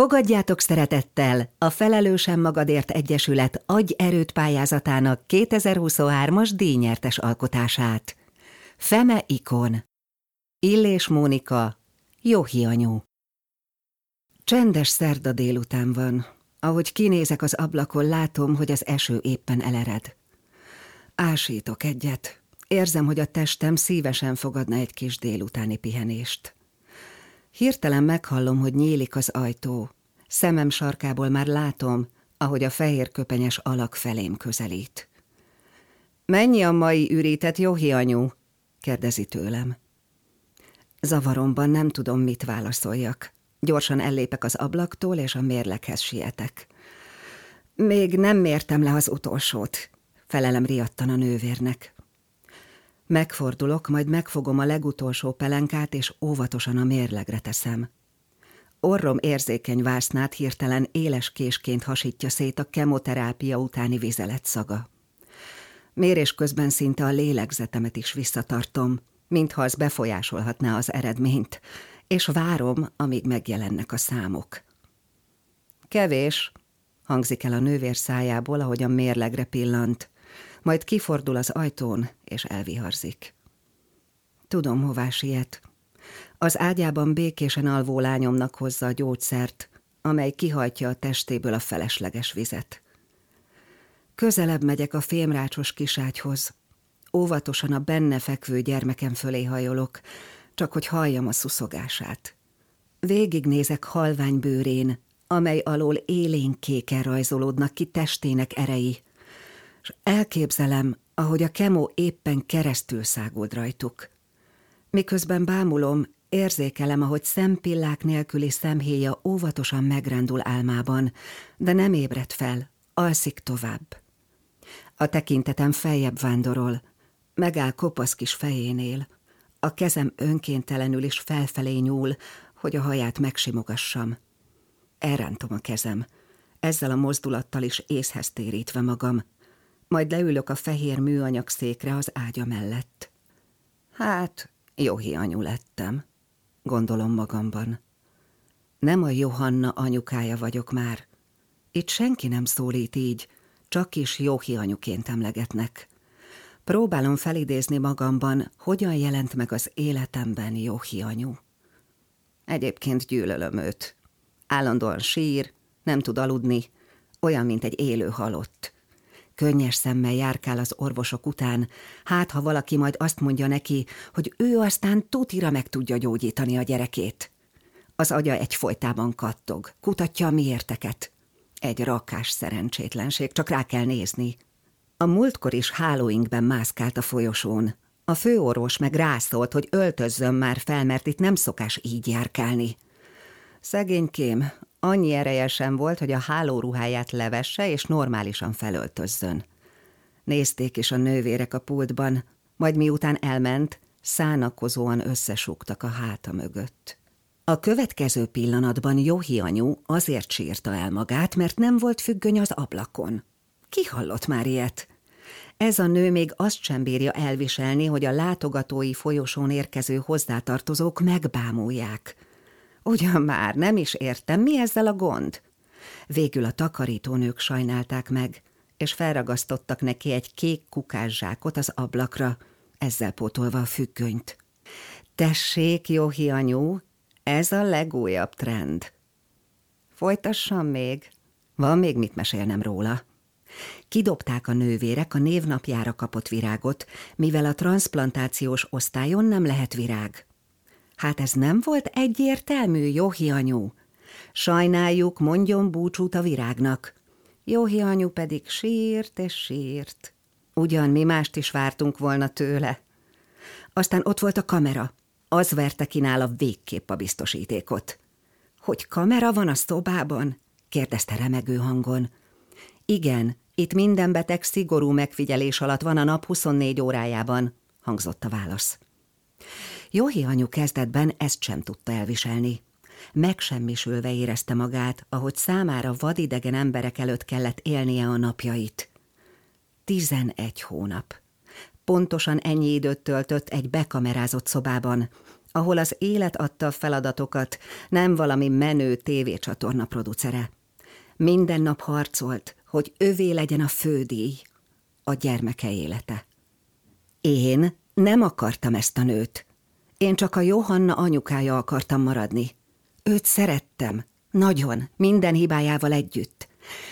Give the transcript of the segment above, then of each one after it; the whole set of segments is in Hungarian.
Fogadjátok szeretettel a Felelősen Magadért Egyesület Agy Erőt pályázatának 2023-as díjnyertes alkotását. Feme Ikon Illés Mónika Jóhi anyu Csendes szerda délután van. Ahogy kinézek az ablakon, látom, hogy az eső éppen elered. Ásítok egyet. Érzem, hogy a testem szívesen fogadna egy kis délutáni pihenést. Hirtelen meghallom, hogy nyílik az ajtó. Szemem sarkából már látom, ahogy a fehér köpenyes alak felém közelít. Mennyi a mai ürítet, Johi anyu? kérdezi tőlem. Zavaromban nem tudom, mit válaszoljak. Gyorsan ellépek az ablaktól, és a mérleghez sietek. Még nem mértem le az utolsót, felelem riadtan a nővérnek. Megfordulok, majd megfogom a legutolsó pelenkát, és óvatosan a mérlegre teszem. Orrom érzékeny vásznát hirtelen éles késként hasítja szét a kemoterápia utáni vizelet szaga. Mérés közben szinte a lélegzetemet is visszatartom, mintha az befolyásolhatná az eredményt, és várom, amíg megjelennek a számok. Kevés, hangzik el a nővér szájából, ahogy a mérlegre pillant, majd kifordul az ajtón, és elviharzik. Tudom, hová siet. Az ágyában békésen alvó lányomnak hozza a gyógyszert, amely kihajtja a testéből a felesleges vizet. Közelebb megyek a fémrácsos kiságyhoz. Óvatosan a benne fekvő gyermekem fölé hajolok, csak hogy halljam a szuszogását. Végignézek halvány bőrén, amely alól élénkéken rajzolódnak ki testének erei, és elképzelem, ahogy a kemó éppen keresztül száguld rajtuk. Miközben bámulom, érzékelem, ahogy szempillák nélküli szemhéja óvatosan megrendul álmában, de nem ébred fel, alszik tovább. A tekintetem feljebb vándorol, megáll kopasz kis fejénél, a kezem önkéntelenül is felfelé nyúl, hogy a haját megsimogassam. Elrántom a kezem, ezzel a mozdulattal is észhez térítve magam, majd leülök a fehér műanyag székre az ágya mellett. Hát, Johi anyu lettem, gondolom magamban. Nem a Johanna anyukája vagyok már. Itt senki nem szólít így, csak is Johi anyuként emlegetnek. Próbálom felidézni magamban, hogyan jelent meg az életemben Johi anyu. Egyébként gyűlölöm őt. Állandóan sír, nem tud aludni, olyan, mint egy élő halott. Könnyes szemmel járkál az orvosok után, hát ha valaki majd azt mondja neki, hogy ő aztán tutira meg tudja gyógyítani a gyerekét. Az agya egyfolytában kattog, kutatja a miérteket. Egy rakás szerencsétlenség, csak rá kell nézni. A múltkor is hálóinkben mászkált a folyosón. A főorvos meg rászólt, hogy öltözzön már fel, mert itt nem szokás így járkálni. Szegénykém, annyi ereje sem volt, hogy a hálóruháját levesse és normálisan felöltözzön. Nézték is a nővérek a pultban, majd miután elment, szánakozóan összesúgtak a háta mögött. A következő pillanatban Johi anyu azért sírta el magát, mert nem volt függöny az ablakon. Ki hallott már ilyet? Ez a nő még azt sem bírja elviselni, hogy a látogatói folyosón érkező hozzátartozók megbámulják – Ugyan már, nem is értem, mi ezzel a gond? Végül a takarítónők sajnálták meg, és felragasztottak neki egy kék kukás zsákot az ablakra, ezzel pótolva a függönyt. Tessék, Johi anyu, ez a legújabb trend. Folytassam még, van még mit mesélnem róla. Kidobták a nővérek a névnapjára kapott virágot, mivel a transplantációs osztályon nem lehet virág. Hát ez nem volt egyértelmű, Johi anyu. Sajnáljuk, mondjon búcsút a virágnak. Johi anyu pedig sírt és sírt. Ugyan mi mást is vártunk volna tőle. Aztán ott volt a kamera. Az verte ki nála végképp a biztosítékot. Hogy kamera van a szobában? kérdezte remegő hangon. Igen, itt minden beteg szigorú megfigyelés alatt van a nap 24 órájában, hangzott a válasz. Johi anyu kezdetben ezt sem tudta elviselni. Megsemmisülve érezte magát, ahogy számára vadidegen emberek előtt kellett élnie a napjait. Tizenegy hónap. Pontosan ennyi időt töltött egy bekamerázott szobában, ahol az élet adta a feladatokat, nem valami menő tévécsatorna producere. Minden nap harcolt, hogy övé legyen a fődíj, a gyermeke élete. Én nem akartam ezt a nőt. Én csak a Johanna anyukája akartam maradni. Őt szerettem, nagyon, minden hibájával együtt.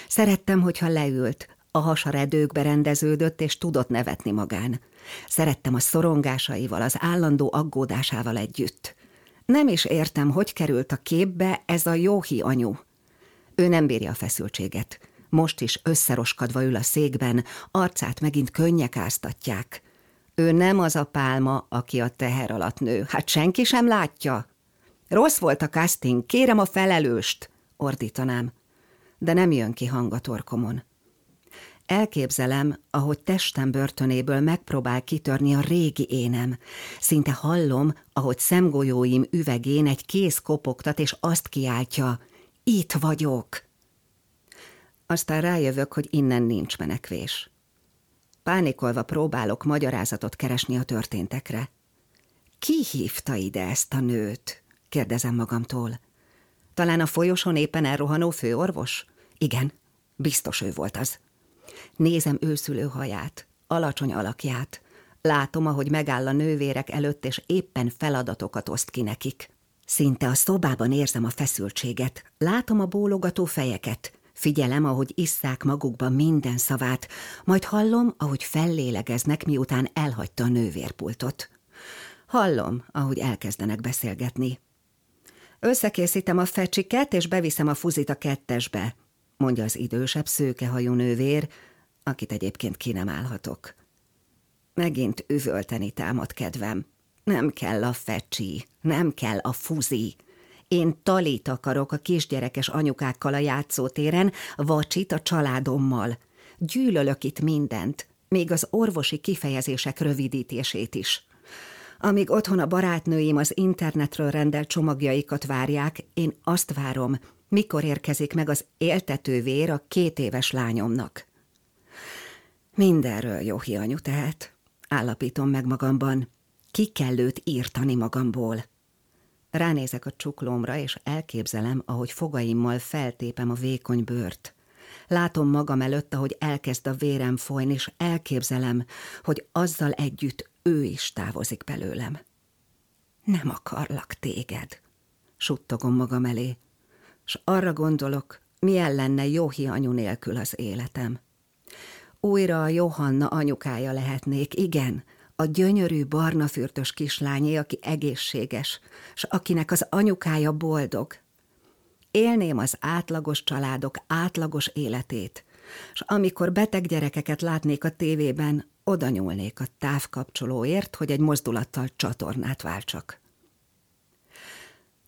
Szerettem, hogyha leült, a hasa redőkbe rendeződött, és tudott nevetni magán. Szerettem a szorongásaival, az állandó aggódásával együtt. Nem is értem, hogy került a képbe ez a Jóhi anyu. Ő nem bírja a feszültséget. Most is összeroskadva ül a székben, arcát megint könnyek áztatják. Ő nem az a pálma, aki a teher alatt nő. Hát senki sem látja. Rossz volt a casting, kérem a felelőst, ordítanám. De nem jön ki hang a torkomon. Elképzelem, ahogy testem börtönéből megpróbál kitörni a régi énem. Szinte hallom, ahogy szemgolyóim üvegén egy kéz kopogtat, és azt kiáltja, itt vagyok. Aztán rájövök, hogy innen nincs menekvés. Pánikolva próbálok magyarázatot keresni a történtekre. Ki hívta ide ezt a nőt? kérdezem magamtól. Talán a folyosón éppen elrohanó főorvos? Igen, biztos ő volt az. Nézem őszülő haját, alacsony alakját. Látom, ahogy megáll a nővérek előtt, és éppen feladatokat oszt ki nekik. Szinte a szobában érzem a feszültséget, látom a bólogató fejeket, figyelem, ahogy isszák magukba minden szavát, majd hallom, ahogy fellélegeznek, miután elhagyta a nővérpultot. Hallom, ahogy elkezdenek beszélgetni. Összekészítem a fecsiket, és beviszem a fuzit a kettesbe, mondja az idősebb szőkehajú nővér, akit egyébként ki nem állhatok. Megint üvölteni támad kedvem. Nem kell a fecsi, nem kell a fuzi. Én talit akarok a kisgyerekes anyukákkal a játszótéren, vacsit a családommal. Gyűlölök itt mindent, még az orvosi kifejezések rövidítését is. Amíg otthon a barátnőim az internetről rendelt csomagjaikat várják, én azt várom, mikor érkezik meg az éltető vér a két éves lányomnak. Mindenről jó hianyu tehet, állapítom meg magamban. Ki kell őt írtani magamból. Ránézek a csuklómra, és elképzelem, ahogy fogaimmal feltépem a vékony bőrt. Látom magam előtt, ahogy elkezd a vérem folyni, és elképzelem, hogy azzal együtt ő is távozik belőlem. Nem akarlak téged, suttogom magam elé, s arra gondolok, milyen lenne Jóhi anyu nélkül az életem. Újra a Johanna anyukája lehetnék, igen, a gyönyörű barna fürtös kislányé, aki egészséges, s akinek az anyukája boldog. Élném az átlagos családok átlagos életét, s amikor beteg gyerekeket látnék a tévében, oda nyúlnék a távkapcsolóért, hogy egy mozdulattal csatornát váltsak.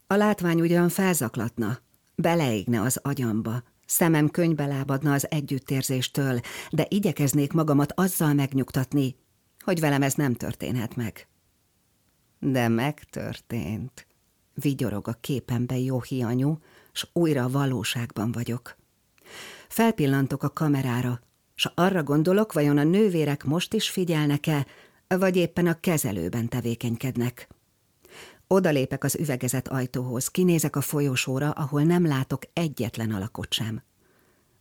A látvány ugyan felzaklatna, beleégne az agyamba, szemem könybe lábadna az együttérzéstől, de igyekeznék magamat azzal megnyugtatni, hogy velem ez nem történhet meg. De megtörtént. Vigyorog a képembe Jóhi anyu, s újra a valóságban vagyok. Felpillantok a kamerára, s arra gondolok, vajon a nővérek most is figyelnek-e, vagy éppen a kezelőben tevékenykednek. Odalépek az üvegezett ajtóhoz, kinézek a folyosóra, ahol nem látok egyetlen alakot sem.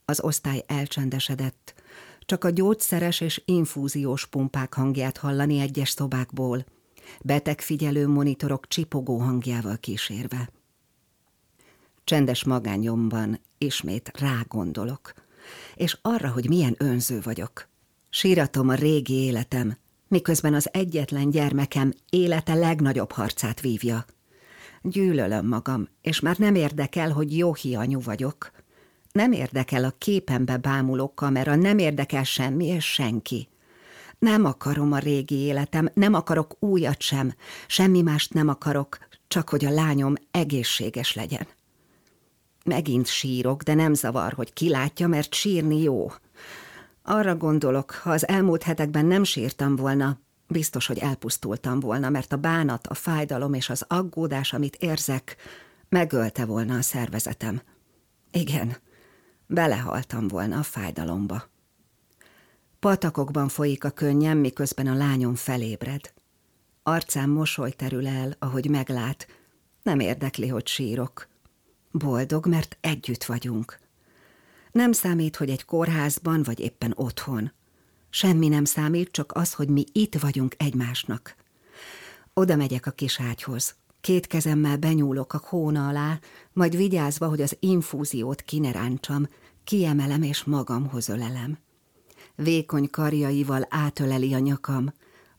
Az osztály elcsendesedett, csak a gyógyszeres és infúziós pumpák hangját hallani egyes szobákból, betegfigyelő monitorok csipogó hangjával kísérve. Csendes magányomban ismét rágondolok, és arra, hogy milyen önző vagyok. Síratom a régi életem, miközben az egyetlen gyermekem élete legnagyobb harcát vívja. Gyűlölöm magam, és már nem érdekel, hogy jó hianyú vagyok. Nem érdekel a képembe bámuló kamera, nem érdekel semmi és senki. Nem akarom a régi életem, nem akarok újat sem, semmi mást nem akarok, csak hogy a lányom egészséges legyen. Megint sírok, de nem zavar, hogy kilátja, mert sírni jó. Arra gondolok, ha az elmúlt hetekben nem sírtam volna, biztos, hogy elpusztultam volna, mert a bánat, a fájdalom és az aggódás, amit érzek, megölte volna a szervezetem. Igen, belehaltam volna a fájdalomba. Patakokban folyik a könnyem, miközben a lányom felébred. Arcán mosoly terül el, ahogy meglát. Nem érdekli, hogy sírok. Boldog, mert együtt vagyunk. Nem számít, hogy egy kórházban vagy éppen otthon. Semmi nem számít, csak az, hogy mi itt vagyunk egymásnak. Oda megyek a kis ágyhoz. Két kezemmel benyúlok a hóna alá, majd vigyázva, hogy az infúziót kineráncsam, kiemelem és magamhoz ölelem. Vékony karjaival átöleli a nyakam,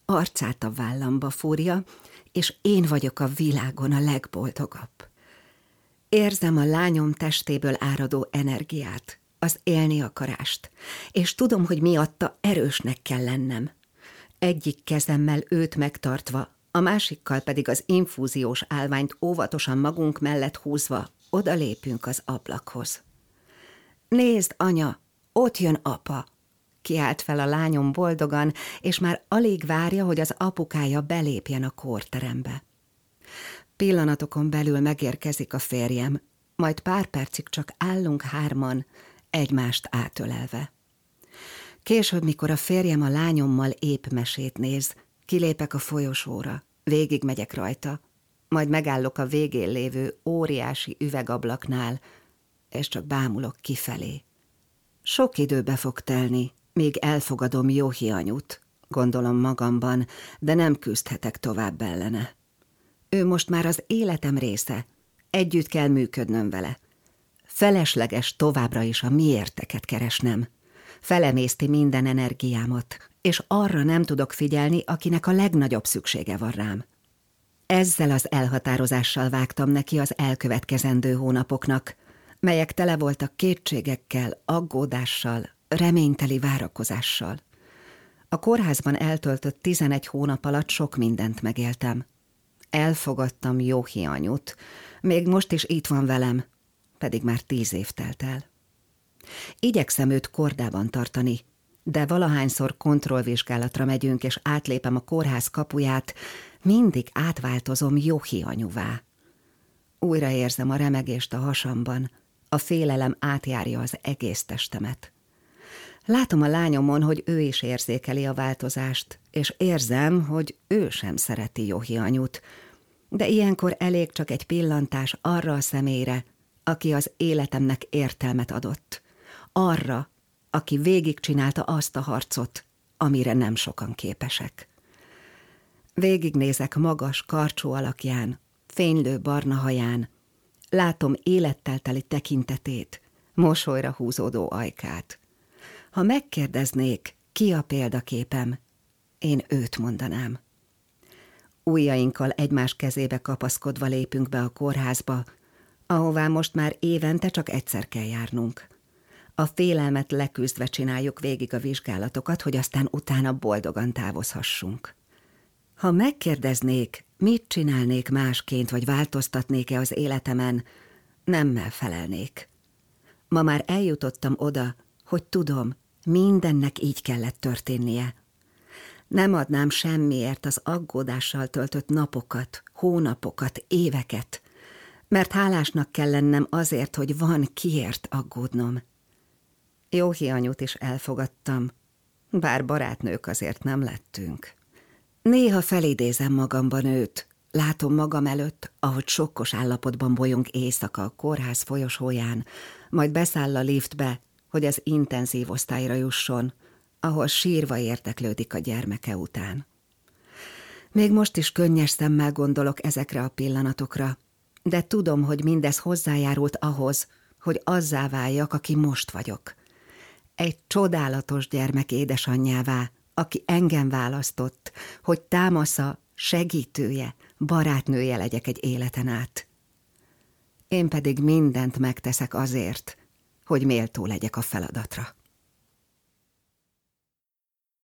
arcát a vállamba fúrja, és én vagyok a világon a legboldogabb. Érzem a lányom testéből áradó energiát, az élni akarást, és tudom, hogy miatta erősnek kell lennem. Egyik kezemmel őt megtartva, a másikkal pedig az infúziós állványt óvatosan magunk mellett húzva oda lépünk az ablakhoz. Nézd, anya, ott jön apa! Kiált fel a lányom boldogan, és már alig várja, hogy az apukája belépjen a kórterembe. Pillanatokon belül megérkezik a férjem, majd pár percig csak állunk hárman, egymást átölelve. Később, mikor a férjem a lányommal épp mesét néz, kilépek a folyosóra, végig megyek rajta, majd megállok a végén lévő óriási üvegablaknál, és csak bámulok kifelé. Sok időbe fog telni, még elfogadom Jóhi anyut, gondolom magamban, de nem küzdhetek tovább ellene. Ő most már az életem része, együtt kell működnöm vele. Felesleges továbbra is a miérteket keresnem. Felemészti minden energiámat, és arra nem tudok figyelni, akinek a legnagyobb szüksége van rám. Ezzel az elhatározással vágtam neki az elkövetkezendő hónapoknak, melyek tele voltak kétségekkel, aggódással, reményteli várakozással. A kórházban eltöltött tizenegy hónap alatt sok mindent megéltem. Elfogadtam Jóhi anyut, még most is itt van velem, pedig már tíz év telt el. Igyekszem őt kordában tartani, de valahányszor kontrollvizsgálatra megyünk, és átlépem a kórház kapuját, mindig átváltozom Jóhi anyuvá. Újra érzem a remegést a hasamban, a félelem átjárja az egész testemet. Látom a lányomon, hogy ő is érzékeli a változást, és érzem, hogy ő sem szereti Jóhi anyut, de ilyenkor elég csak egy pillantás arra a személyre, aki az életemnek értelmet adott. Arra, aki végigcsinálta azt a harcot, amire nem sokan képesek. Végignézek magas, karcsú alakján, fénylő barna haján, látom élettel teli tekintetét, mosolyra húzódó ajkát. Ha megkérdeznék, ki a példaképem, én őt mondanám. Újjainkkal egymás kezébe kapaszkodva lépünk be a kórházba, ahová most már évente csak egyszer kell járnunk. A félelmet leküzdve csináljuk végig a vizsgálatokat, hogy aztán utána boldogan távozhassunk. Ha megkérdeznék, mit csinálnék másként, vagy változtatnék-e az életemen, nemmel felelnék. Ma már eljutottam oda, hogy tudom, mindennek így kellett történnie. Nem adnám semmiért az aggódással töltött napokat, hónapokat, éveket, mert hálásnak kell lennem azért, hogy van kiért aggódnom. Jó anyut is elfogadtam, bár barátnők azért nem lettünk. Néha felidézem magamban őt, látom magam előtt, ahogy sokkos állapotban bolyong éjszaka a kórház folyosóján, majd beszáll a liftbe, hogy az intenzív osztályra jusson, ahol sírva érteklődik a gyermeke után. Még most is könnyes szemmel gondolok ezekre a pillanatokra, de tudom, hogy mindez hozzájárult ahhoz, hogy azzá váljak, aki most vagyok. Egy csodálatos gyermek édesanyjává, aki engem választott, hogy támasza, segítője, barátnője legyek egy életen át. Én pedig mindent megteszek azért, hogy méltó legyek a feladatra.